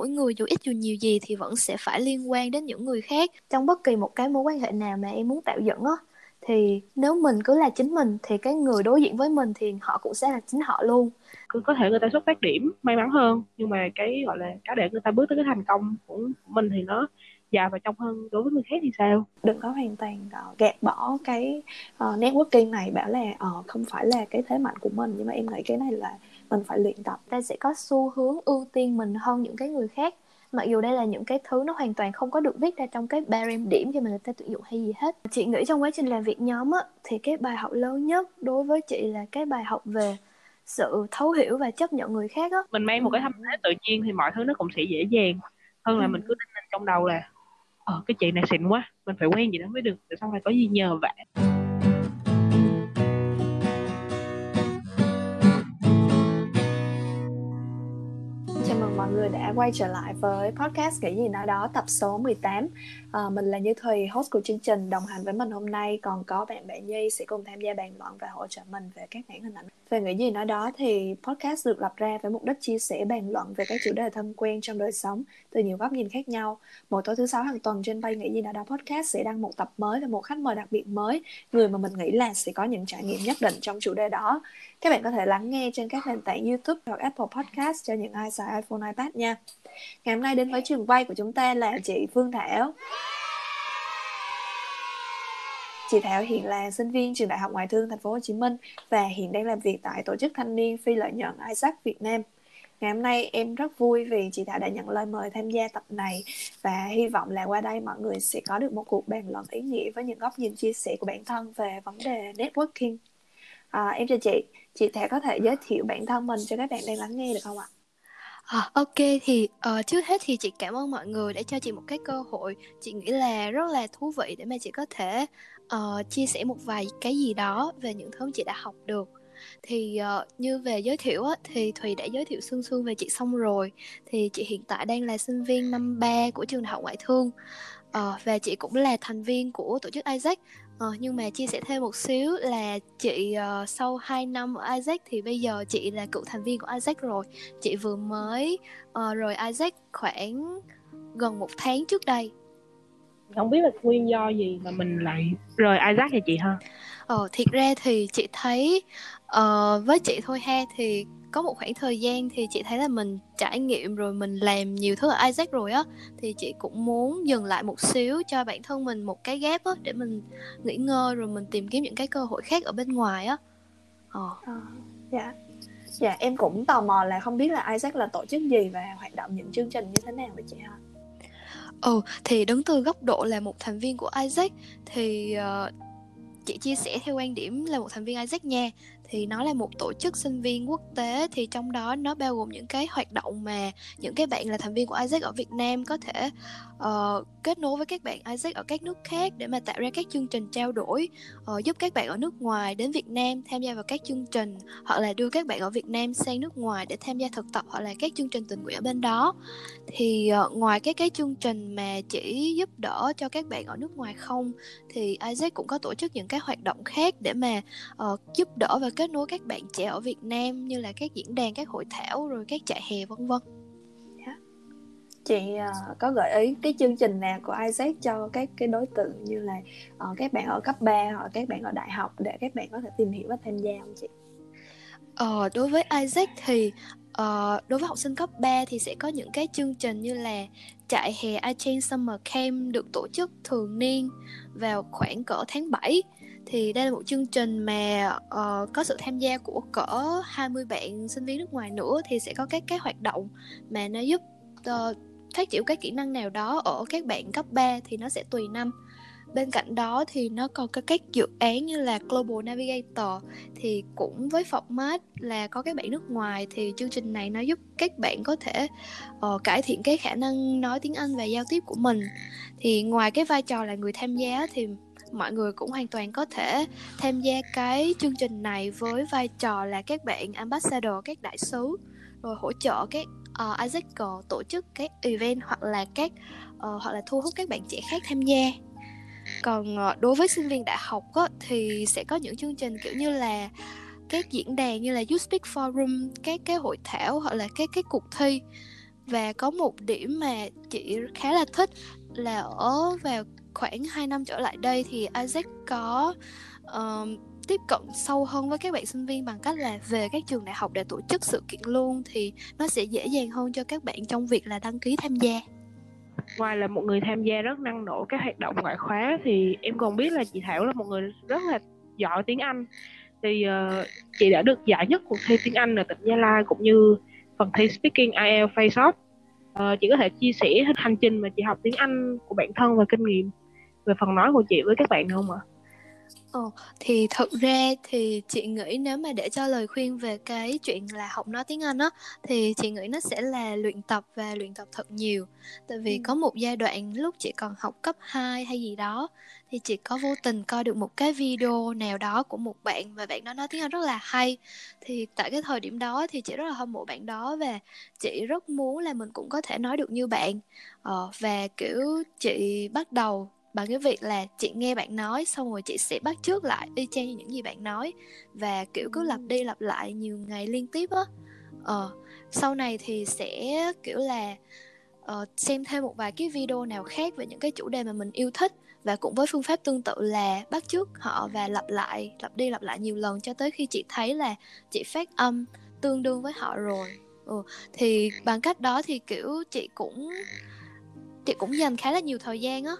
mỗi người dù ít dù nhiều gì thì vẫn sẽ phải liên quan đến những người khác. Trong bất kỳ một cái mối quan hệ nào mà em muốn tạo dựng á thì nếu mình cứ là chính mình thì cái người đối diện với mình thì họ cũng sẽ là chính họ luôn. Cứ có thể người ta xuất phát điểm may mắn hơn nhưng mà cái gọi là cái để người ta bước tới cái thành công của mình thì nó dài và trong hơn đối với người khác thì sao? Đừng có hoàn toàn uh, gạt bỏ cái uh, networking này bảo là uh, không phải là cái thế mạnh của mình nhưng mà em nghĩ cái này là mình phải luyện tập ta sẽ có xu hướng ưu tiên mình hơn những cái người khác. Mặc dù đây là những cái thứ nó hoàn toàn không có được viết ra trong cái barem điểm khi mà người ta tuyển dụng hay gì hết. Chị nghĩ trong quá trình làm việc nhóm á thì cái bài học lớn nhất đối với chị là cái bài học về sự thấu hiểu và chấp nhận người khác á. Mình mang một cái tâm thế tự nhiên thì mọi thứ nó cũng sẽ dễ dàng hơn là ừ. mình cứ tin trong đầu là ờ cái chị này xịn quá mình phải quen gì đó mới được để sau này có gì nhờ vả mọi người đã quay trở lại với podcast Nghĩ gì nói đó tập số 18 à, ờ, Mình là Như Thùy, host của chương trình Đồng hành với mình hôm nay. Còn có bạn Bạn Nhi sẽ cùng tham gia bàn luận và hỗ trợ mình về các mảng hình ảnh. Về Nghĩ gì nói đó thì podcast được lập ra với mục đích chia sẻ bàn luận về các chủ đề thân quen trong đời sống Từ nhiều góc nhìn khác nhau Mỗi tối thứ sáu hàng tuần trên bay Nghĩ gì nói đó podcast sẽ đăng một tập mới và một khách mời đặc biệt mới Người mà mình nghĩ là sẽ có những trải nghiệm nhất định trong chủ đề đó các bạn có thể lắng nghe trên các nền tảng YouTube hoặc Apple Podcast cho những ai xài iPhone, iPad nha. Ngày hôm nay đến với trường quay của chúng ta là chị Phương Thảo. Chị Thảo hiện là sinh viên trường Đại học Ngoại thương Thành phố Hồ Chí Minh và hiện đang làm việc tại tổ chức thanh niên phi lợi nhuận Isaac Việt Nam. Ngày hôm nay em rất vui vì chị Thảo đã nhận lời mời tham gia tập này và hy vọng là qua đây mọi người sẽ có được một cuộc bàn luận ý nghĩa với những góc nhìn chia sẻ của bản thân về vấn đề networking. À, em chào chị, chị Thảo có thể giới thiệu bản thân mình cho các bạn đang lắng nghe được không ạ? À, ok thì uh, trước hết thì chị cảm ơn mọi người đã cho chị một cái cơ hội. Chị nghĩ là rất là thú vị để mà chị có thể uh, chia sẻ một vài cái gì đó về những thứ chị đã học được. Thì uh, như về giới thiệu á, thì Thùy đã giới thiệu xương xương về chị xong rồi. Thì chị hiện tại đang là sinh viên năm 3 của trường đại học ngoại thương. Uh, và chị cũng là thành viên của tổ chức Isaac. Ờ, nhưng mà chia sẻ thêm một xíu là chị uh, sau 2 năm ở Isaac thì bây giờ chị là cựu thành viên của Isaac rồi. Chị vừa mới uh, rồi Isaac khoảng gần một tháng trước đây. Không biết là nguyên do gì mà mình lại rời Isaac vậy chị ha? Ờ thiệt ra thì chị thấy uh, với chị thôi ha thì có một khoảng thời gian thì chị thấy là mình trải nghiệm rồi mình làm nhiều thứ ở Isaac rồi á thì chị cũng muốn dừng lại một xíu cho bản thân mình một cái gap á để mình nghỉ ngơi rồi mình tìm kiếm những cái cơ hội khác ở bên ngoài á. Ờ. À, dạ. Dạ em cũng tò mò là không biết là Isaac là tổ chức gì và hoạt động những chương trình như thế nào vậy chị ha? Ừ thì đứng từ góc độ là một thành viên của Isaac thì uh, chị chia sẻ theo quan điểm là một thành viên Isaac nha thì nó là một tổ chức sinh viên quốc tế thì trong đó nó bao gồm những cái hoạt động mà những cái bạn là thành viên của Isaac ở Việt Nam có thể uh, kết nối với các bạn Isaac ở các nước khác để mà tạo ra các chương trình trao đổi uh, giúp các bạn ở nước ngoài đến Việt Nam tham gia vào các chương trình hoặc là đưa các bạn ở Việt Nam sang nước ngoài để tham gia thực tập hoặc là các chương trình tình nguyện ở bên đó. Thì uh, ngoài cái cái chương trình mà chỉ giúp đỡ cho các bạn ở nước ngoài không thì Isaac cũng có tổ chức những cái hoạt động khác để mà uh, giúp đỡ và kết nối các bạn trẻ ở Việt Nam như là các diễn đàn các hội thảo rồi các trại hè vân vân. Chị uh, có gợi ý cái chương trình nào của Isaac cho các cái đối tượng như là uh, các bạn ở cấp 3 hoặc các bạn ở đại học để các bạn có thể tìm hiểu và tham gia không chị? Ờ, đối với Isaac thì uh, đối với học sinh cấp 3 thì sẽ có những cái chương trình như là trại hè iChange Summer Camp được tổ chức thường niên vào khoảng cỡ tháng 7 thì đây là một chương trình mà uh, có sự tham gia của cỡ 20 bạn sinh viên nước ngoài nữa thì sẽ có các cái hoạt động mà nó giúp uh, phát triển cái kỹ năng nào đó ở các bạn cấp 3 thì nó sẽ tùy năm. Bên cạnh đó thì nó còn có các dự án như là Global Navigator thì cũng với format là có các bạn nước ngoài thì chương trình này nó giúp các bạn có thể uh, cải thiện cái khả năng nói tiếng Anh và giao tiếp của mình. Thì ngoài cái vai trò là người tham gia thì mọi người cũng hoàn toàn có thể tham gia cái chương trình này với vai trò là các bạn ambassador các đại sứ rồi hỗ trợ các uh, Isaac tổ chức các event hoặc là các uh, hoặc là thu hút các bạn trẻ khác tham gia. Còn uh, đối với sinh viên đại học á, thì sẽ có những chương trình kiểu như là các diễn đàn như là You Speak Forum các cái hội thảo hoặc là các cái cuộc thi. Và có một điểm mà chị khá là thích là ở vào khoảng 2 năm trở lại đây thì Isaac có uh, tiếp cận sâu hơn với các bạn sinh viên bằng cách là về các trường đại học để tổ chức sự kiện luôn thì nó sẽ dễ dàng hơn cho các bạn trong việc là đăng ký tham gia. Ngoài là một người tham gia rất năng nổ các hoạt động ngoại khóa thì em còn biết là chị Thảo là một người rất là giỏi tiếng Anh. Thì uh, chị đã được giải nhất cuộc thi tiếng Anh ở tỉnh Gia Lai cũng như phần thi Speaking IELTS Face Off. Uh, chị có thể chia sẻ hành trình mà chị học tiếng Anh của bản thân và kinh nghiệm về phần nói của chị với các bạn được không ạ? Ồ, thì thực ra thì chị nghĩ nếu mà để cho lời khuyên về cái chuyện là học nói tiếng Anh á thì chị nghĩ nó sẽ là luyện tập và luyện tập thật nhiều. Tại vì ừ. có một giai đoạn lúc chị còn học cấp 2 hay gì đó thì chị có vô tình coi được một cái video nào đó của một bạn và bạn đó nói tiếng Anh rất là hay. Thì tại cái thời điểm đó thì chị rất là hâm mộ bạn đó và chị rất muốn là mình cũng có thể nói được như bạn. Ờ, và kiểu chị bắt đầu bằng cái việc là chị nghe bạn nói xong rồi chị sẽ bắt chước lại y chang như những gì bạn nói. Và kiểu cứ lặp đi lặp lại nhiều ngày liên tiếp á. Ờ, sau này thì sẽ kiểu là uh, xem thêm một vài cái video nào khác về những cái chủ đề mà mình yêu thích. Và cũng với phương pháp tương tự là bắt chước họ và lặp lại lặp đi lặp lại nhiều lần cho tới khi chị thấy là chị phát âm tương đương với họ rồi. Ừ. thì bằng cách đó thì kiểu chị cũng chị cũng dành khá là nhiều thời gian á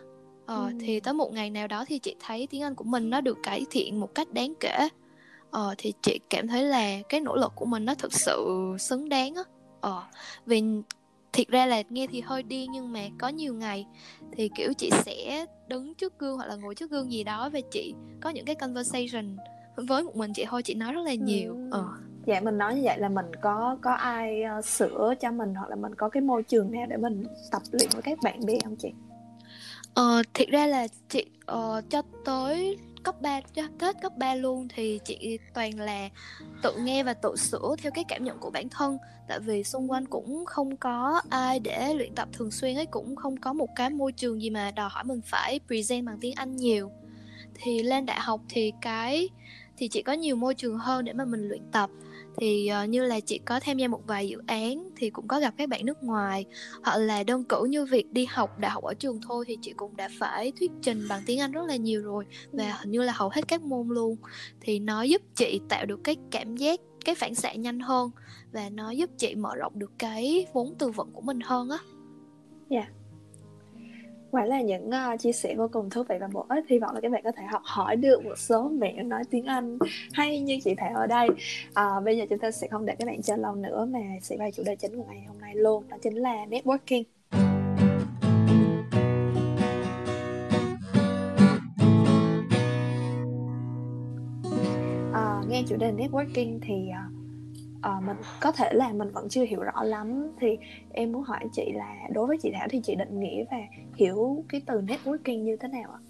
ờ, ừ. thì tới một ngày nào đó thì chị thấy tiếng Anh của mình nó được cải thiện một cách đáng kể ờ, thì chị cảm thấy là cái nỗ lực của mình nó thực sự xứng đáng á ờ, vì thiệt ra là nghe thì hơi điên nhưng mà có nhiều ngày thì kiểu chị sẽ đứng trước gương hoặc là ngồi trước gương gì đó và chị có những cái conversation với một mình chị thôi chị nói rất là nhiều ừ. ờ. dạ mình nói như vậy là mình có có ai uh, sửa cho mình hoặc là mình có cái môi trường nào để mình tập luyện với các bạn bè không chị Ờ, thiệt ra là chị ờ, cho tới cấp 3 cho Tết cấp 3 luôn thì chị toàn là tự nghe và tự sửa theo cái cảm nhận của bản thân. Tại vì xung quanh cũng không có ai để luyện tập thường xuyên ấy cũng không có một cái môi trường gì mà đòi hỏi mình phải present bằng tiếng Anh nhiều. Thì lên đại học thì cái thì chị có nhiều môi trường hơn để mà mình luyện tập thì uh, như là chị có tham gia một vài dự án thì cũng có gặp các bạn nước ngoài hoặc là đơn cử như việc đi học đại học ở trường thôi thì chị cũng đã phải thuyết trình bằng tiếng Anh rất là nhiều rồi và hình như là hầu hết các môn luôn thì nó giúp chị tạo được cái cảm giác cái phản xạ nhanh hơn và nó giúp chị mở rộng được cái vốn từ vựng của mình hơn á. Dạ. Yeah quả là những uh, chia sẻ vô cùng thú vị và bổ ích hy vọng là các bạn có thể học hỏi được một số mẹo nói tiếng Anh hay như chị Thảo ở đây. Uh, bây giờ chúng ta sẽ không để các bạn chờ lâu nữa mà sẽ vào chủ đề chính của ngày hôm nay luôn đó chính là networking. Uh, nghe chủ đề networking thì uh, uh, mình có thể là mình vẫn chưa hiểu rõ lắm thì em muốn hỏi chị là đối với chị Thảo thì chị định nghĩa và hiểu cái từ networking như thế nào ạ?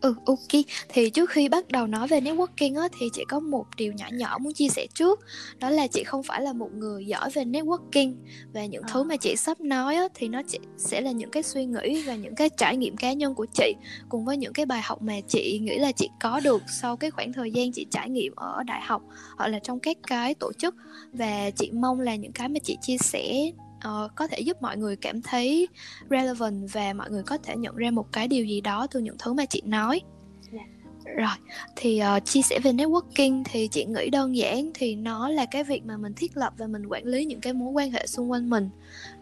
Ừ ok. Thì trước khi bắt đầu nói về networking á Thì chị có một điều nhỏ nhỏ muốn chia sẻ trước. Đó là chị không phải là một người giỏi về networking. Và những à. thứ mà chị sắp nói á Thì nó chỉ, sẽ là những cái suy nghĩ Và những cái trải nghiệm cá nhân của chị. Cùng với những cái bài học mà chị nghĩ là chị có được Sau cái khoảng thời gian chị trải nghiệm ở đại học Hoặc là trong các cái tổ chức. Và chị mong là những cái mà chị chia sẻ uh, có thể giúp mọi người cảm thấy relevant và mọi người có thể nhận ra một cái điều gì đó từ những thứ mà chị nói. Dạ. rồi thì uh, chia sẻ về networking thì chị nghĩ đơn giản thì nó là cái việc mà mình thiết lập và mình quản lý những cái mối quan hệ xung quanh mình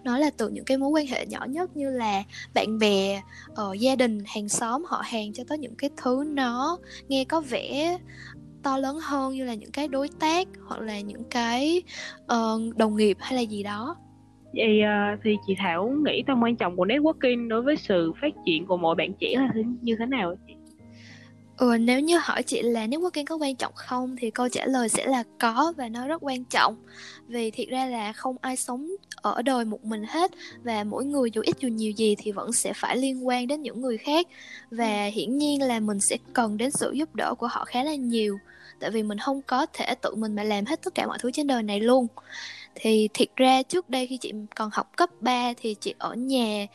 nó là từ những cái mối quan hệ nhỏ nhất như là bạn bè uh, gia đình hàng xóm họ hàng cho tới những cái thứ nó nghe có vẻ to lớn hơn như là những cái đối tác hoặc là những cái uh, đồng nghiệp hay là gì đó Vậy uh, thì chị Thảo nghĩ tầm quan trọng của networking đối với sự phát triển của mỗi bạn trẻ là như thế nào chị? Ừ, nếu như hỏi chị là networking có quan trọng không thì câu trả lời sẽ là có và nó rất quan trọng. Vì thiệt ra là không ai sống ở đời một mình hết và mỗi người dù ít dù nhiều gì thì vẫn sẽ phải liên quan đến những người khác. Và hiển nhiên là mình sẽ cần đến sự giúp đỡ của họ khá là nhiều tại vì mình không có thể tự mình mà làm hết tất cả mọi thứ trên đời này luôn thì thiệt ra trước đây khi chị còn học cấp 3 thì chị ở nhà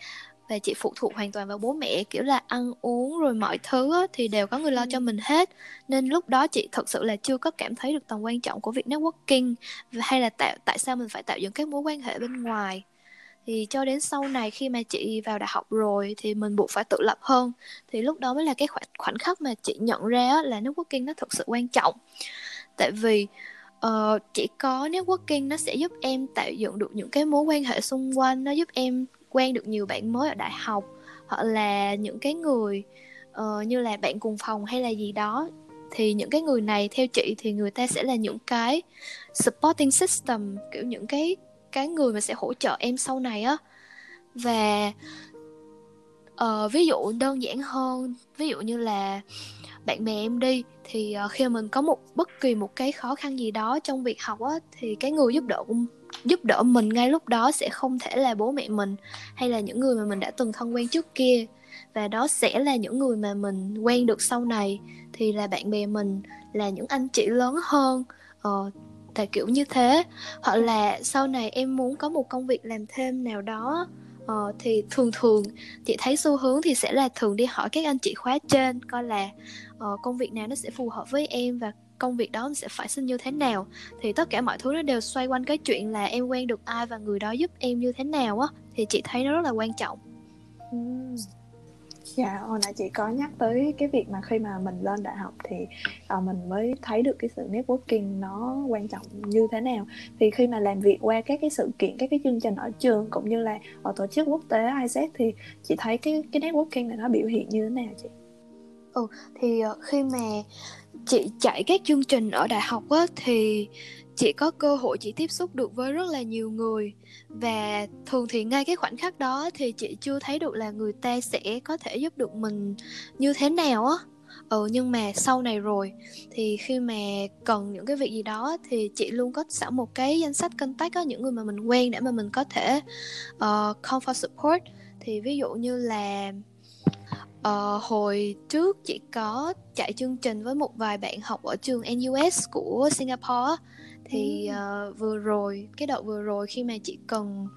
và chị phụ thuộc hoàn toàn vào bố mẹ kiểu là ăn uống rồi mọi thứ thì đều có người lo cho mình hết. Nên lúc đó chị thật sự là chưa có cảm thấy được tầm quan trọng của việc networking hay là tạo tại sao mình phải tạo dựng các mối quan hệ bên ngoài. Thì cho đến sau này khi mà chị vào đại học rồi thì mình buộc phải tự lập hơn. Thì lúc đó mới là cái khoảnh, khoảnh khắc mà chị nhận ra là networking nó thực sự quan trọng. Tại vì uh, chỉ có networking nó sẽ giúp em tạo dựng được những cái mối quan hệ xung quanh nó giúp em quen được nhiều bạn mới ở đại học hoặc là những cái người uh, như là bạn cùng phòng hay là gì đó. Thì những cái người này theo chị thì người ta sẽ là những cái supporting system kiểu những cái cái người mà sẽ hỗ trợ em sau này á. Và uh, ví dụ đơn giản hơn ví dụ như là bạn bè em đi thì ờ, khi mà mình có một bất kỳ một cái khó khăn gì đó trong việc học á thì cái người giúp đỡ giúp đỡ mình ngay lúc đó sẽ không thể là bố mẹ mình hay là những người mà mình đã từng thân quen trước kia. Và đó sẽ là những người mà mình quen được sau này thì là bạn bè mình là những anh chị lớn hơn ờ, tại kiểu như thế. Hoặc là sau này em muốn có một công việc làm thêm nào đó ờ, thì thường thường chị thấy xu hướng thì sẽ là thường đi hỏi các anh chị khóa trên coi là uh, công việc nào nó sẽ phù hợp với em và công việc đó sẽ phải xin như thế nào. Thì tất cả mọi thứ nó đều xoay quanh cái chuyện là em quen được ai và người đó giúp em như thế nào á thì chị thấy nó rất là quan trọng. Dạ, hồi nãy chị có nhắc tới cái việc mà khi mà mình lên đại học thì uh, mình mới thấy được cái sự networking nó quan trọng như thế nào. Thì khi mà làm việc qua các cái sự kiện, các cái chương trình ở trường cũng như là ở tổ chức quốc tế IZ thì chị thấy cái cái networking này nó biểu hiện như thế nào chị? Ừ, thì uh, khi mà chị chạy các chương trình ở đại học á thì chị có cơ hội chị tiếp xúc được với rất là nhiều người. Và thường thì ngay cái khoảnh khắc đó thì chị chưa thấy được là người ta sẽ có thể giúp được mình như thế nào á. Ừ nhưng mà sau này rồi thì khi mà cần những cái việc gì đó thì chị luôn có sẵn một cái danh sách contact có những người mà mình quen để mà mình có thể ờ, uh, call for support. Thì ví dụ như là uh, hồi trước chị có chạy chương trình với một vài bạn học ở trường NUS của Singapore thì uh, vừa rồi cái đợt vừa rồi khi mà chị cần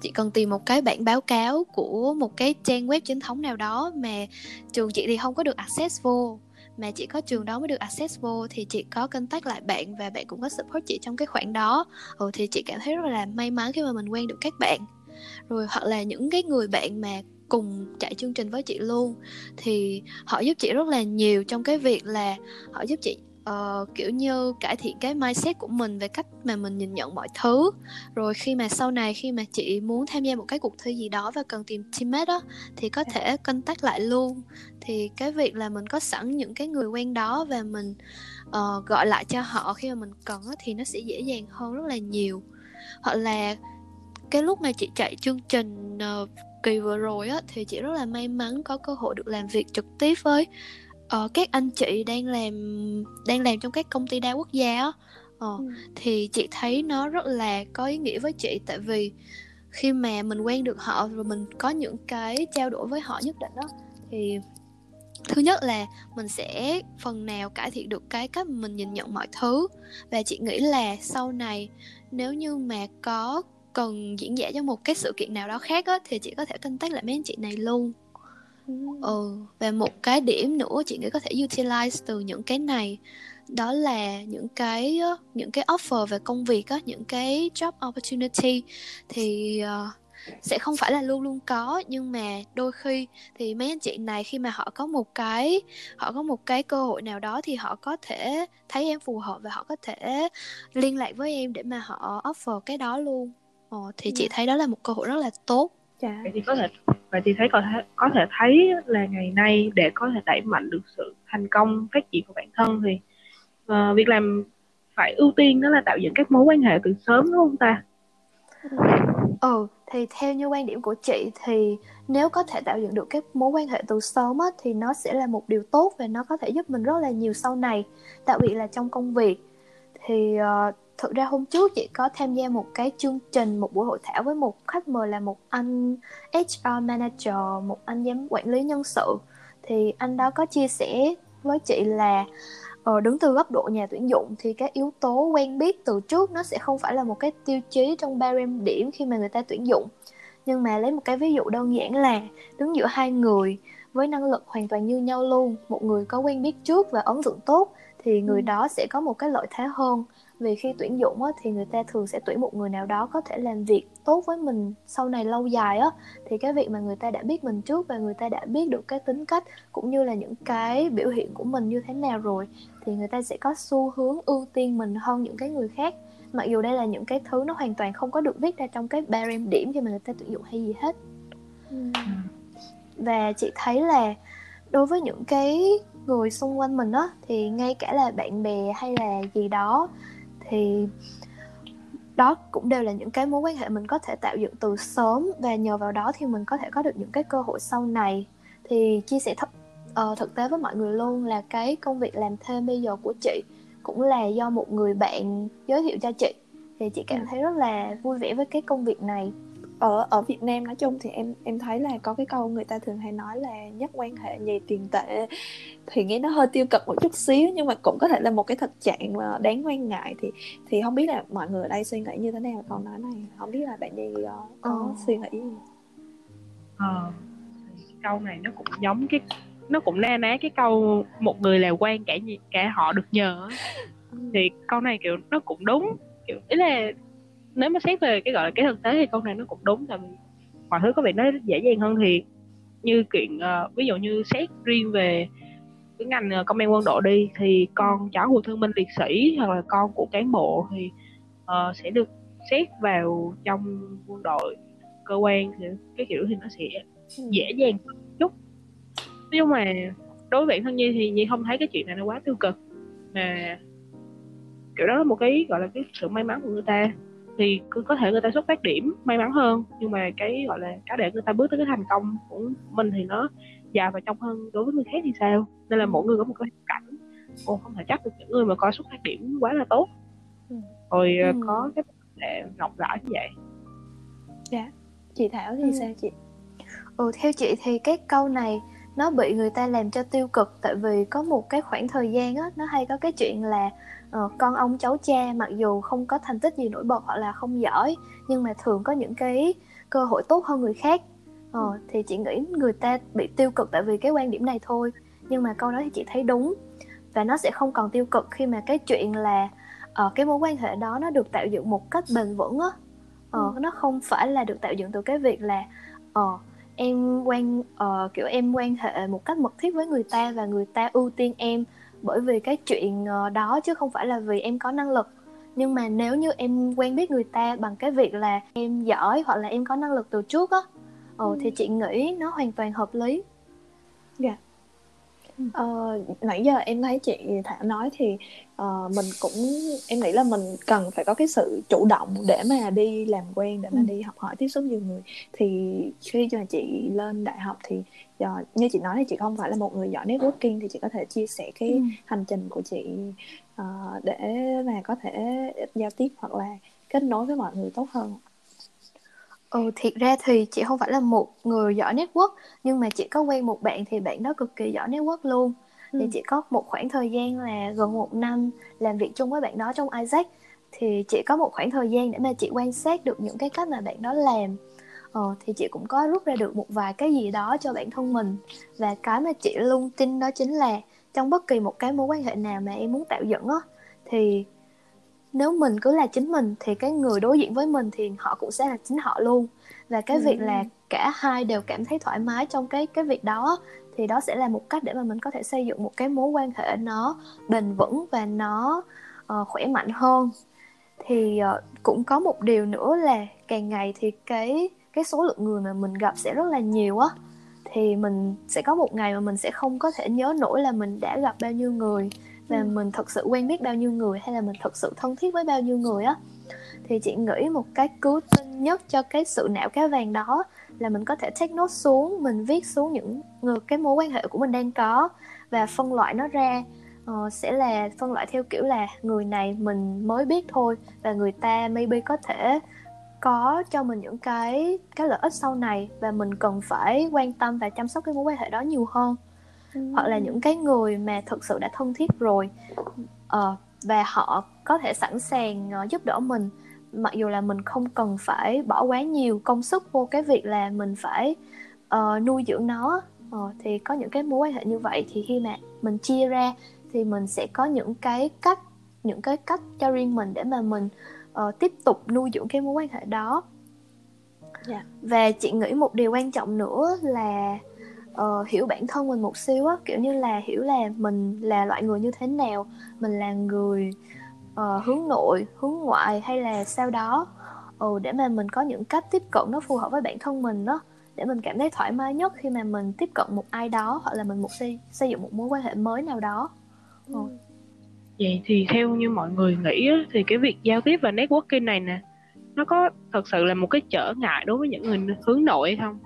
chị cần tìm một cái bản báo cáo của một cái trang web chính thống nào đó mà trường chị thì không có được access vô mà chỉ có trường đó mới được access vô thì chị có contact lại bạn và bạn cũng có support chị trong cái khoản đó. Ừ, thì chị cảm thấy rất là may mắn khi mà mình quen được các bạn. Rồi hoặc là những cái người bạn mà cùng chạy chương trình với chị luôn thì họ giúp chị rất là nhiều trong cái việc là họ giúp chị uh, kiểu như cải thiện cái mindset của mình về cách mà mình nhìn nhận mọi thứ. Rồi khi mà sau này khi mà chị muốn tham gia một cái cuộc thi gì đó và cần tìm teammate đó thì có thể contact lại luôn. Thì cái việc là mình có sẵn những cái người quen đó và mình uh, gọi lại cho họ khi mà mình cần đó, thì nó sẽ dễ dàng hơn rất là nhiều. Hoặc là cái lúc mà chị chạy chương trình uh, kỳ vừa rồi á thì chị rất là may mắn có cơ hội được làm việc trực tiếp với uh, các anh chị đang làm đang làm trong các công ty đa quốc gia á. Uh, ừ. thì chị thấy nó rất là có ý nghĩa với chị tại vì khi mà mình quen được họ rồi mình có những cái trao đổi với họ nhất định đó thì thứ nhất là mình sẽ phần nào cải thiện được cái cách mình nhìn nhận mọi thứ. Và chị nghĩ là sau này nếu như mà có cần diễn giải cho một cái sự kiện nào đó khác á thì chị có thể contact lại mấy anh chị này luôn ừ và một cái điểm nữa chị nghĩ có thể utilize từ những cái này. Đó là những cái những cái offer về công việc á những cái job opportunity. Thì uh, sẽ không phải là luôn luôn có nhưng mà đôi khi thì mấy anh chị này khi mà họ có một cái họ có một cái cơ hội nào đó thì họ có thể thấy em phù hợp và họ có thể liên lạc với em để mà họ offer cái đó luôn. Ờ, thì chị thấy đó là một cơ hội rất là tốt dạ. vậy thì có thể vậy thì thấy có thể có thể thấy là ngày nay để có thể đẩy mạnh được sự thành công phát triển của bản thân thì uh, việc làm phải ưu tiên đó là tạo dựng các mối quan hệ từ sớm đúng không ta ừ thì theo như quan điểm của chị thì nếu có thể tạo dựng được các mối quan hệ từ sớm á, thì nó sẽ là một điều tốt và nó có thể giúp mình rất là nhiều sau này đặc biệt là trong công việc thì uh, thực ra hôm trước chị có tham gia một cái chương trình một buổi hội thảo với một khách mời là một anh HR manager một anh giám quản lý nhân sự. Thì anh đó có chia sẻ với chị là uh, đứng từ góc độ nhà tuyển dụng thì cái yếu tố quen biết từ trước nó sẽ không phải là một cái tiêu chí trong barem điểm khi mà người ta tuyển dụng. Nhưng mà lấy một cái ví dụ đơn giản là đứng giữa hai người với năng lực hoàn toàn như nhau luôn. Một người có quen biết trước và ấn tượng tốt thì người Ừ. đó sẽ có một cái lợi thế hơn vì khi tuyển dụng á, thì người ta thường sẽ tuyển một người nào đó có thể làm việc tốt với mình sau này lâu dài á thì cái việc mà người ta đã biết mình trước và người ta đã biết được cái tính cách cũng như là những cái biểu hiện của mình như thế nào rồi thì người ta sẽ có xu hướng ưu tiên mình hơn những cái người khác mặc dù đây là những cái thứ nó hoàn toàn không có được viết ra trong cái barem điểm khi mà người ta tuyển dụng hay gì hết Ừ. và chị thấy là đối với những cái người xung quanh mình á thì ngay cả là bạn bè hay là gì đó thì đó cũng đều là những cái mối quan hệ mình có thể tạo dựng từ sớm và nhờ vào đó thì mình có thể có được những cái cơ hội sau này. Thì chia sẻ thật ờ, thực tế với mọi người luôn là cái công việc làm thêm bây giờ của chị cũng là do một người bạn giới thiệu cho chị. Thì chị cảm Ừ. thấy rất là vui vẻ với cái công việc này ở ở Việt Nam nói chung thì em em thấy là có cái câu người ta thường hay nói là nhất quan hệ nhì tiền tệ. Thì nghe nó hơi tiêu cực một chút xíu nhưng mà cũng có thể là một cái thực trạng mà đáng quan ngại. Thì thì không biết là mọi người ở đây suy nghĩ như thế nào? Câu nói này không biết là bạn gì có, có Ờ. suy nghĩ gì? Ờ, câu này nó cũng giống cái nó cũng na ná cái câu một người là quan cả cả họ được nhờ á. thì câu này kiểu nó cũng đúng. Kiểu ý là nếu mà xét về cái gọi là cái thực tế thì câu này nó cũng đúng vì mọi thứ có vẻ nó dễ dàng hơn thì như chuyện ờ, ví dụ như xét riêng về cái ngành ờ, công an quân đội đi thì con cháu của thương binh liệt sĩ hoặc là con của cán bộ thì ờ, sẽ được xét vào trong quân đội cơ quan thì cái kiểu thì nó sẽ Ừ. dễ dàng hơn chút. Nhưng mà đối với bản thân nhi thì nhi không thấy cái chuyện này nó quá tiêu cực. Mà kiểu đó là một cái gọi là cái sự may mắn của người ta thì cứ có thể người ta xuất phát điểm may mắn hơn. Nhưng mà cái gọi là cái để người ta bước tới cái thành công của mình thì nó dài và trong hơn đối với người khác thì sao? Nên là mỗi người có một cái hoàn cảnh. Cô không thể chấp được những người mà có xuất phát điểm quá là tốt. Ừ. rồi ờ, Ừ. có cái để rộng rãi như vậy. Chị Thảo thì Ừ. sao chị? Ừ, theo chị thì cái câu này nó bị người ta làm cho tiêu cực. Tại vì có một cái khoảng thời gian á nó hay có cái chuyện là ờ, con ông cháu cha mặc dù không có thành tích gì nổi bật hoặc là không giỏi nhưng mà thường có những cái cơ hội tốt hơn người khác. Ờ, thì chị nghĩ người ta bị tiêu cực tại vì cái quan điểm này thôi nhưng mà câu đó thì chị thấy đúng. Và nó sẽ không còn tiêu cực khi mà cái chuyện là ờ, cái mối quan hệ đó nó được tạo dựng một cách bền vững á. Ờ, nó không phải là được tạo dựng từ cái việc là ờ em quan ờ, kiểu em quan hệ một cách mật thiết với người ta và người ta ưu tiên em bởi vì cái chuyện ờ, đó chứ không phải là vì em có năng lực. Nhưng mà nếu như em quen biết người ta bằng cái việc là em giỏi hoặc là em có năng lực từ trước á ờ, Ừ. thì chị nghĩ nó hoàn toàn hợp lý Ờ, nãy giờ em thấy chị Thảo nói thì ờ, mình cũng em nghĩ là mình cần phải có cái sự chủ động để mà đi làm quen để mà Ừ. đi học hỏi tiếp xúc nhiều người thì khi mà chị lên đại học thì ờ, như chị nói thì chị không phải là một người giỏi networking thì chị có thể chia sẻ cái Ừ. hành trình của chị ờ, để mà có thể giao tiếp hoặc là kết nối với mọi người tốt hơn Ừ, thiệt ra thì chị không phải là một người giỏi network nhưng mà chị có quen một bạn thì bạn đó cực kỳ giỏi network luôn. Thì Ừ. chị có một khoảng thời gian là gần một năm làm việc chung với bạn đó trong Isaac. Thì chị có một khoảng thời gian để mà chị quan sát được những cái cách mà bạn đó làm. Ờ, thì chị cũng có rút ra được một vài cái gì đó cho bản thân mình. Và cái mà chị luôn tin đó chính là trong bất kỳ một cái mối quan hệ nào mà em muốn tạo dựng á thì nếu mình cứ là chính mình thì cái người đối diện với mình thì họ cũng sẽ là chính họ luôn. Và cái Ừ. việc là cả hai đều cảm thấy thoải mái trong cái cái việc đó thì đó sẽ là một cách để mà mình có thể xây dựng một cái mối quan hệ nó bền vững và nó ờ, khỏe mạnh hơn. Thì ờ, cũng có một điều nữa là càng ngày thì cái cái số lượng người mà mình gặp sẽ rất là nhiều á. Thì mình sẽ có một ngày mà mình sẽ không có thể nhớ nổi là mình đã gặp bao nhiêu người và Ừ. mình thật sự quen biết bao nhiêu người hay là mình thật sự thân thiết với bao nhiêu người á? Thì chị nghĩ một cái cứu tinh nhất cho cái sự não cá vàng đó là mình có thể take note xuống mình viết xuống những người cái mối quan hệ của mình đang có và phân loại nó ra. Ờ, sẽ là phân loại theo kiểu là người này mình mới biết thôi và người ta maybe có thể có cho mình những cái cái lợi ích sau này và mình cần phải quan tâm và chăm sóc cái mối quan hệ đó nhiều hơn hoặc là những cái người mà thực sự đã thân thiết rồi ờ, và họ có thể sẵn sàng ờ, giúp đỡ mình mặc dù là mình không cần phải bỏ quá nhiều công sức vô cái việc là mình phải ờ, nuôi dưỡng nó Ờ, thì có những cái mối quan hệ như vậy thì khi mà mình chia ra thì mình sẽ có những cái cách những cái cách cho riêng mình để mà mình uh, tiếp tục nuôi dưỡng cái mối quan hệ đó yeah. Dạ. và chị nghĩ một điều quan trọng nữa là uh, hiểu bản thân mình một xíu á kiểu như là hiểu là mình là loại người như thế nào mình là người uh, hướng nội hướng ngoại hay là sao đó. Ừ, để mà mình có những cách tiếp cận nó phù hợp với bản thân mình đó để mình cảm thấy thoải mái nhất khi mà mình tiếp cận một ai đó hoặc là mình một xây xây dựng một mối quan hệ mới nào đó. Ừ. ừ. vậy thì theo như mọi người nghĩ á, thì cái việc giao tiếp và networking này nè nó có thật sự là một cái trở ngại đối với những người hướng nội hay không?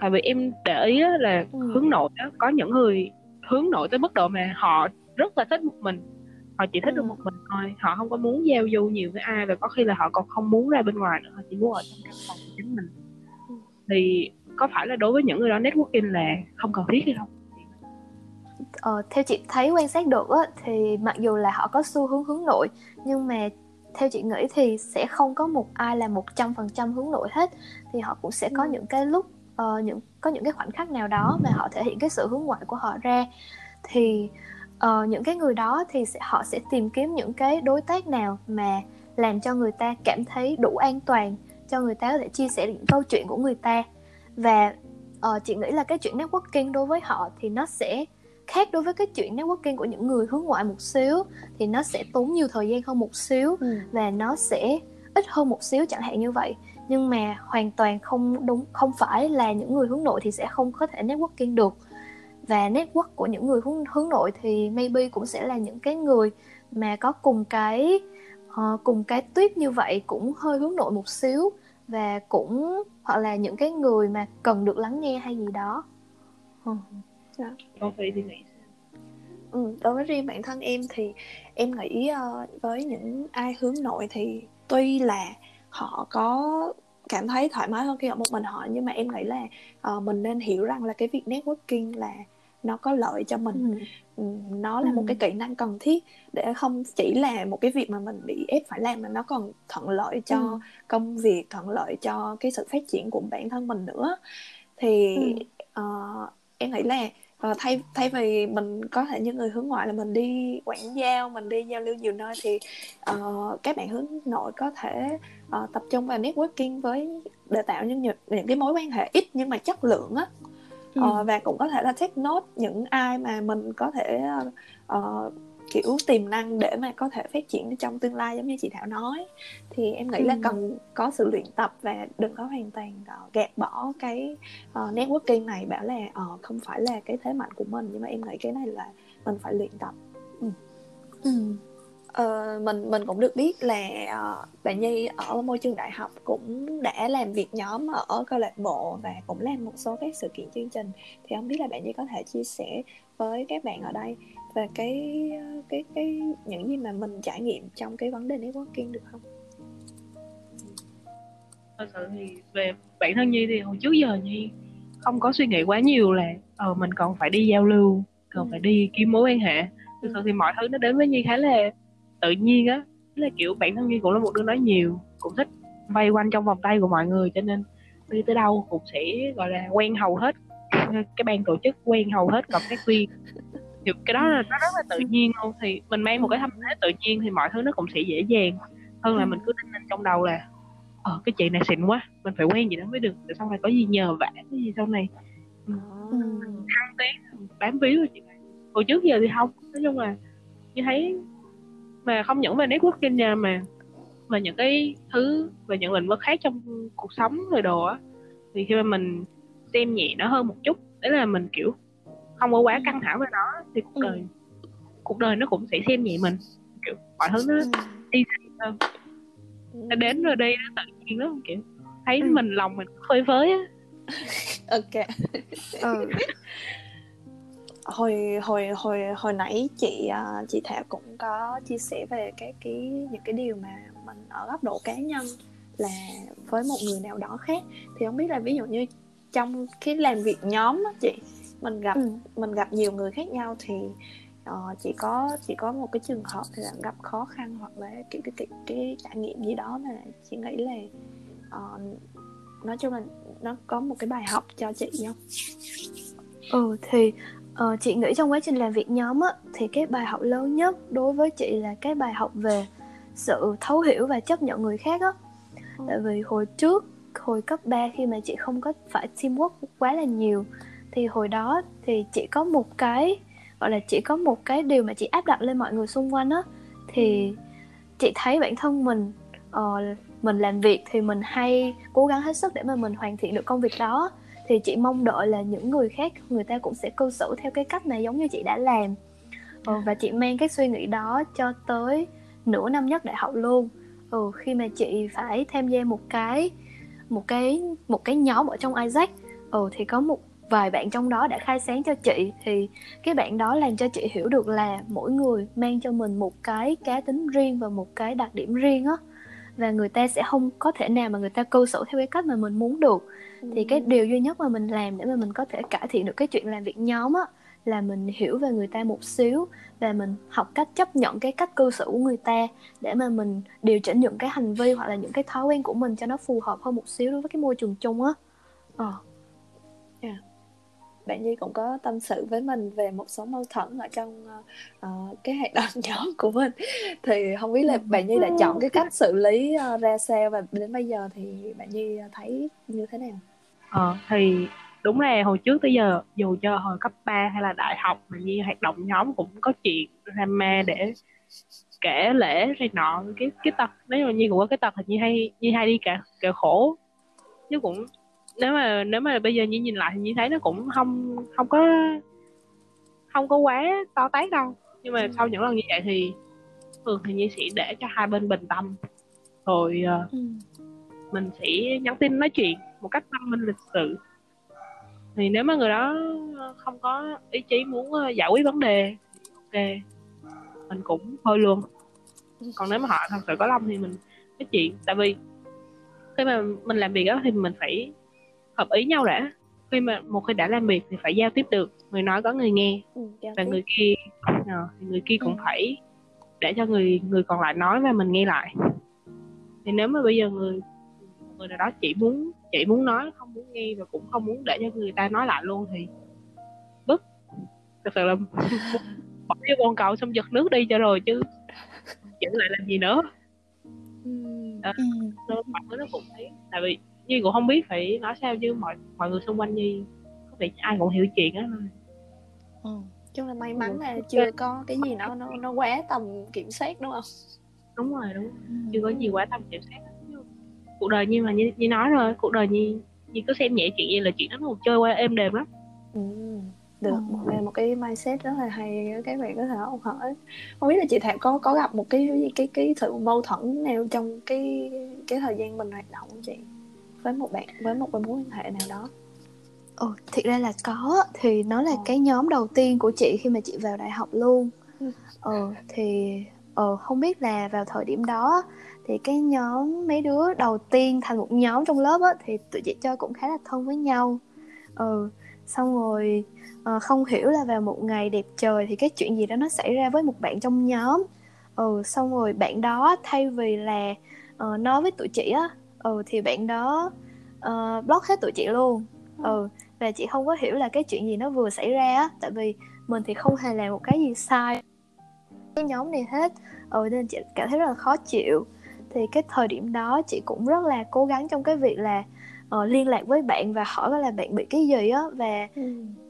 Tại vì em để ý là ừ. hướng nội á, có những người hướng nội tới mức độ mà họ rất là thích một mình họ chỉ thích ừ. được một mình thôi họ không có muốn giao du nhiều với ai và có khi là họ còn không muốn ra bên ngoài nữa họ chỉ muốn ở trong căn phòng của chính mình ừ. thì có phải là đối với những người đó networking là không cần thiết hay không ờ, theo chị thấy quan sát được á, thì mặc dù là họ có xu hướng hướng nội nhưng mà theo chị nghĩ thì sẽ không có một ai là một trăm phần trăm hướng nội hết thì họ cũng sẽ có ừ. những cái lúc uh, những có những cái khoảnh khắc nào đó mà họ thể hiện cái sự hướng ngoại của họ ra thì uh, những cái người đó thì sẽ, họ sẽ tìm kiếm những cái đối tác nào mà làm cho người ta cảm thấy đủ an toàn cho người ta có thể chia sẻ những câu chuyện của người ta và uh, chị nghĩ là cái chuyện networking đối với họ thì nó sẽ khác đối với cái chuyện networking của những người hướng ngoại một xíu thì nó sẽ tốn nhiều thời gian hơn một xíu ừ. và nó sẽ ít hơn một xíu chẳng hạn như vậy nhưng mà hoàn toàn không đúng không phải là những người hướng nội thì sẽ không có thể networking được và network của những người hướng, hướng nội thì maybe cũng sẽ là những cái người mà có cùng cái uh, cùng cái tuyết như vậy cũng hơi hướng nội một xíu và cũng hoặc là những cái người mà cần được lắng nghe hay gì đó ừ. dạ. Còn vậy thì nghĩ Ừ, đối với riêng bản thân em thì em nghĩ uh, với những ai hướng nội thì tuy là họ có cảm thấy thoải mái hơn khi ở một mình họ nhưng mà em nghĩ là uh, mình nên hiểu rằng là cái việc networking là nó có lợi cho mình ừ. nó là ừ. một cái kỹ năng cần thiết để không chỉ là một cái việc mà mình bị ép phải làm mà nó còn thuận lợi cho ừ. công việc thuận lợi cho cái sự phát triển của bản thân mình nữa thì ừ. uh, em nghĩ là uh, thay thay vì mình có thể như người hướng ngoại là mình đi quảng giao mình đi giao lưu nhiều nơi thì uh, các bạn hướng nội có thể uh, tập trung vào networking với để tạo những những cái mối quan hệ ít nhưng mà chất lượng á ừ. uh, và cũng có thể là take note những ai mà mình có thể uh, kiểu tiềm năng để mà có thể phát triển trong tương lai giống như chị Thảo nói thì em nghĩ ừ. là cần có sự luyện tập và đừng có hoàn toàn uh, gạt bỏ cái uh, networking này bảo là uh, không phải là cái thế mạnh của mình nhưng mà em nghĩ cái này là mình phải luyện tập ừ. Ừ. Uh, mình mình cũng được biết là uh, bạn Nhi ở môi trường đại học cũng đã làm việc nhóm ở câu lạc bộ và cũng làm một số các sự kiện chương trình thì không biết là bạn Nhi có thể chia sẻ với các bạn ở đây về cái cái cái những gì mà mình trải nghiệm trong cái vấn đề networking được không? Thật sự thì về bản thân Nhi thì hồi trước giờ Nhi không có suy nghĩ quá nhiều là ờ mình còn phải đi giao lưu, còn ừ. phải đi kiếm mối quan hệ. Thực sự thì mọi thứ nó đến với Nhi khá là tự nhiên á, là kiểu bản thân Nhi cũng là một đứa nói nhiều, cũng thích vây quanh trong vòng tay của mọi người cho nên đi tới đâu cũng sẽ gọi là quen hầu hết cái ban tổ chức quen hầu hết cộng tác viên thì cái đó là nó rất là tự nhiên luôn thì mình mang một cái tâm thế tự nhiên thì mọi thứ nó cũng sẽ dễ dàng. Hơn là mình cứ tin lên trong đầu là ờ cái chị này xịn quá mình phải quen gì đó mới được để sau này có gì nhờ vả cái gì sau này. Thăng tiến bám víu rồi chị hồi trước giờ thì không nói chung là như thấy mà không những về networking nha mà và những cái thứ về những lĩnh vực khác trong cuộc sống rồi đồ á thì khi mà mình xem nhẹ nó hơn một chút đấy là mình kiểu không có quá căng thẳng với nó thì cuộc đời ừ. cuộc đời nó cũng sẽ xem nhẹ mình kiểu mọi thứ nó ừ. đi hơn nó đến rồi đi nó tự nhiên lắm kiểu thấy ừ. mình lòng mình phơi phới á ok ừ. hồi hồi hồi hồi nãy chị à, chị Thảo cũng có chia sẻ về cái cái những cái điều mà mình ở góc độ cá nhân là với một người nào đó khác thì không biết là ví dụ như trong cái làm việc nhóm á chị mình gặp ừ. mình gặp nhiều người khác nhau thì uh, chỉ có chỉ có một cái trường hợp thì là gặp khó khăn hoặc là kiểu cái cái, cái trải nghiệm gì đó mà chị nghĩ là uh, nói chung là nó có một cái bài học cho chị không ừ thì Ờ, chị nghĩ trong quá trình làm việc nhóm á, thì cái bài học lớn nhất đối với chị là cái bài học về sự thấu hiểu và chấp nhận người khác á. Ừ. Tại vì hồi trước, hồi cấp 3 khi mà chị không có phải teamwork quá là nhiều thì hồi đó thì chỉ có một cái gọi là chỉ có một cái điều mà chị áp đặt lên mọi người xung quanh á. Thì chị thấy bản thân mình ờ, mình làm việc thì mình hay cố gắng hết sức để mà mình hoàn thiện được công việc đó. Thì chị mong đợi là những người khác người ta cũng sẽ cư xử theo cái cách này giống như chị đã làm. Ừ, và chị mang cái suy nghĩ đó cho tới nửa năm nhất đại học luôn. Ừ, khi mà chị phải tham gia một cái một cái một cái nhóm ở trong Isaac ừ, thì có một vài bạn trong đó đã khai sáng cho chị thì cái bạn đó làm cho chị hiểu được là mỗi người mang cho mình một cái cá tính riêng và một cái đặc điểm riêng á. Và người ta sẽ không có thể nào mà người ta cư xử theo cái cách mà mình muốn được. Thì cái điều duy nhất mà mình làm để mà mình có thể cải thiện được cái chuyện làm việc nhóm á là mình hiểu về người ta một xíu và mình học cách chấp nhận cái cách cư xử của người ta để mà mình điều chỉnh những cái hành vi hoặc là những cái thói quen của mình cho nó phù hợp hơn một xíu đối với cái môi trường chung á. Ờ bạn Nhi cũng có tâm sự với mình về một số mâu thuẫn ở trong uh, cái hoạt động nhóm của mình. Thì không biết là bạn Nhi đã chọn cái cách xử lý uh, ra sao và đến bây giờ thì bạn Nhi thấy như thế nào? Ờ thì đúng là hồi trước tới giờ dù cho hồi cấp 3 hay là đại học mà Nhi hoạt động nhóm cũng có chuyện drama để kể lễ này nọ cái cái tật nếu mà Nhi cũng có cái tật thì Nhi hay Nhi hay đi cả kể khổ. Chứ cũng nếu mà nếu mà bây giờ như nhìn lại thì như thấy nó cũng không không có không có quá to tát đâu. Nhưng mà ừ. sau những lần như vậy thì thường thì như sẽ để cho hai bên bình tâm. Rồi uh, ừ. mình sẽ nhắn tin nói chuyện một cách văn minh lịch sự. Thì nếu mà người đó không có ý chí muốn ờ, giải quyết vấn đề ok. Mình cũng thôi luôn. Còn nếu mà họ thật sự có lòng thì mình nói chuyện. Tại vì khi mà mình làm việc đó thì mình phải hợp ý nhau đã khi mà một khi đã làm việc thì phải giao tiếp được người nói có người nghe ừ, và tiếp. người kia à, người kia cũng ừ. phải để cho người người còn lại nói và mình nghe lại thì nếu mà bây giờ người người nào đó chỉ muốn chỉ muốn nói không muốn nghe và cũng không muốn để cho người ta nói lại luôn thì bức thật sự là bỏ vô con cầu xong giật nước đi cho rồi chứ giữ lại làm gì nữa ừ. đó, ừ. mọi thứ nó cũng thấy tại vì Nhi cũng không biết phải nói sao chứ mọi mọi người xung quanh Nhi có thể ai cũng hiểu chuyện á ừ. chung là may mắn là chưa có cái gì nó nó nó quá tầm kiểm soát đúng không đúng rồi đúng ừ. chưa có gì quá tầm kiểm soát cuộc đời như mà như, như nói rồi cuộc đời như như cứ xem nhẹ chuyện gì là chuyện nó một chơi qua êm đềm lắm ừ. được ừ. một một cái mindset rất là hay các bạn có thể học hỏi không biết là chị thảo có có gặp một cái cái cái, cái sự mâu thuẫn nào trong cái cái thời gian mình hoạt động không chị với một bạn với một mối quan hệ nào đó Ồ, thiệt ra là có thì nó là cái nhóm đầu tiên của chị khi mà chị vào đại học luôn. Ừ. Ờ thì ờ không biết là vào thời điểm đó thì cái nhóm mấy đứa đầu tiên thành một nhóm trong lớp á thì tụi chị chơi cũng khá là thân với nhau. Ừ, xong rồi uh, không hiểu là vào một ngày đẹp trời thì cái chuyện gì đó nó xảy ra với một bạn trong nhóm. Ừ, xong rồi bạn đó thay vì là uh, nói với tụi chị á ừ thì bạn đó uh, block hết tụi chị luôn. Ừ và chị không có hiểu là cái chuyện gì nó vừa xảy ra á tại vì mình thì không hề làm một cái gì sai. Cái nhóm này hết. Ừ nên chị cảm thấy rất là khó chịu. Thì cái thời điểm đó chị cũng rất là cố gắng trong cái việc là uh, liên lạc với bạn và hỏi là bạn bị cái gì á và ừ.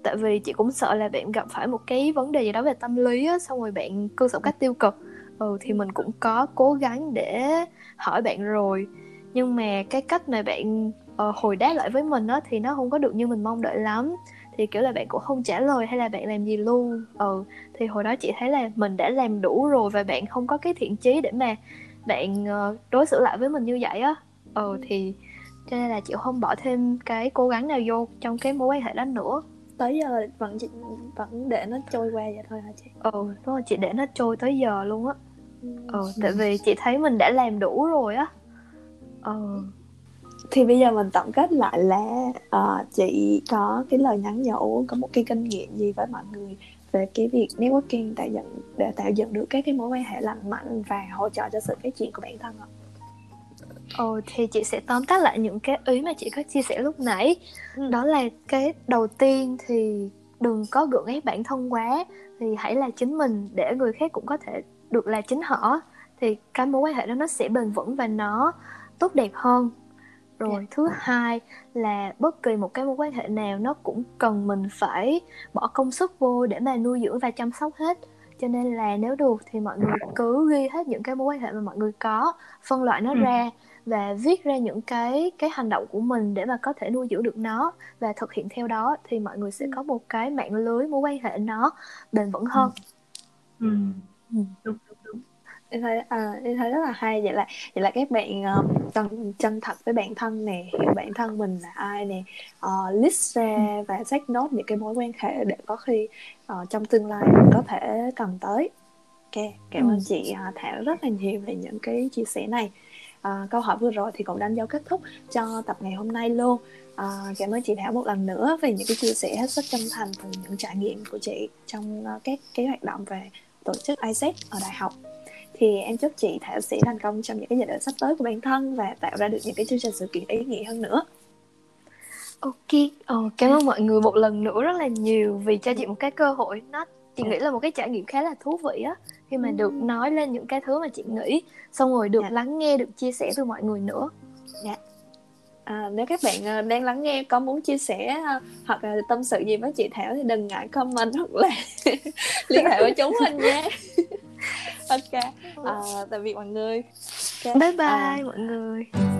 tại vì chị cũng sợ là bạn gặp phải một cái vấn đề gì đó về tâm lý á xong rồi bạn cư xử cách tiêu cực. Ừ thì mình cũng có cố gắng để hỏi bạn rồi nhưng mà cái cách mà bạn uh, hồi đáp lại với mình á thì nó không có được như mình mong đợi lắm. Thì kiểu là bạn cũng không trả lời hay là bạn làm gì luôn. Ừ thì hồi đó chị thấy là mình đã làm đủ rồi và bạn không có cái thiện chí để mà bạn uh, đối xử lại với mình như vậy á. Ừ thì cho nên là chị không bỏ thêm cái cố gắng nào vô trong cái mối quan hệ đó nữa. Tới giờ vẫn chị vẫn để nó trôi qua vậy thôi hả chị? Ừ đúng rồi chị để nó trôi tới giờ luôn á. Ừ tại vì chị thấy mình đã làm đủ rồi á ờ. Thì bây giờ mình tổng kết lại là uh, chị có cái lời nhắn nhủ có một cái kinh nghiệm gì với mọi người về cái việc networking tạo dựng để tạo dựng được các cái mối quan hệ lành mạnh và hỗ trợ cho sự phát triển của bản thân ạ? Ồ thì chị sẽ tóm tắt lại những cái ý mà chị có chia sẻ lúc nãy. Ừ. Đó là cái đầu tiên thì đừng có gượng ép bản thân quá thì hãy là chính mình để người khác cũng có thể được là chính họ. Thì cái mối quan hệ đó nó sẽ bền vững và nó tốt đẹp hơn rồi yeah. Dạ. thứ hai là bất kỳ một cái mối quan hệ nào nó cũng cần mình phải bỏ công sức vô để mà nuôi dưỡng và chăm sóc hết cho nên là nếu được thì mọi người cứ ghi hết những cái mối quan hệ mà mọi người có phân loại nó ừ. ra và viết ra những cái cái hành động của mình để mà có thể nuôi dưỡng được nó và thực hiện theo đó thì mọi người sẽ ừ. có một cái mạng lưới mối quan hệ nó bền vững hơn. Ừ. Ừ. Đúng, em thấy à, em thấy rất là hay. Vậy là vậy là các bạn uh, chân chân thật với bản thân nè hiểu bản thân mình là ai nè uh, list ra ừ. và take note những cái mối quan hệ để có khi uh, trong tương lai mình có thể cần tới. Ok cảm ơn ừ. chị uh, thảo rất là nhiều về những cái chia sẻ này. Uh, câu hỏi vừa rồi thì cũng đánh dấu kết thúc cho tập ngày hôm nay luôn. À, cảm ơn chị Thảo một lần nữa về những cái chia sẻ hết sức chân thành từ những trải nghiệm của chị trong các cái hoạt động về tổ chức ISET ở đại học thì em chúc chị Thảo sẽ thành công trong những cái giai đoạn sắp tới của bản thân và tạo ra được những cái chương trình sự kiện ý nghĩa hơn nữa Ok, oh, cảm ơn mọi người một lần nữa rất là nhiều vì cho chị một cái cơ hội nó chị nghĩ là một cái trải nghiệm khá là thú vị á khi mà được nói lên những cái thứ mà chị nghĩ xong rồi được. Dạ. lắng nghe được chia sẻ từ mọi người nữa. Dạ. À, nếu các bạn ờ, đang lắng nghe có muốn chia sẻ ờ, hoặc là tâm sự gì với chị Thảo thì đừng ngại comment hoặc là liên hệ với chúng mình nhé ok à, tạm biệt mọi người okay. bye bye à, mọi người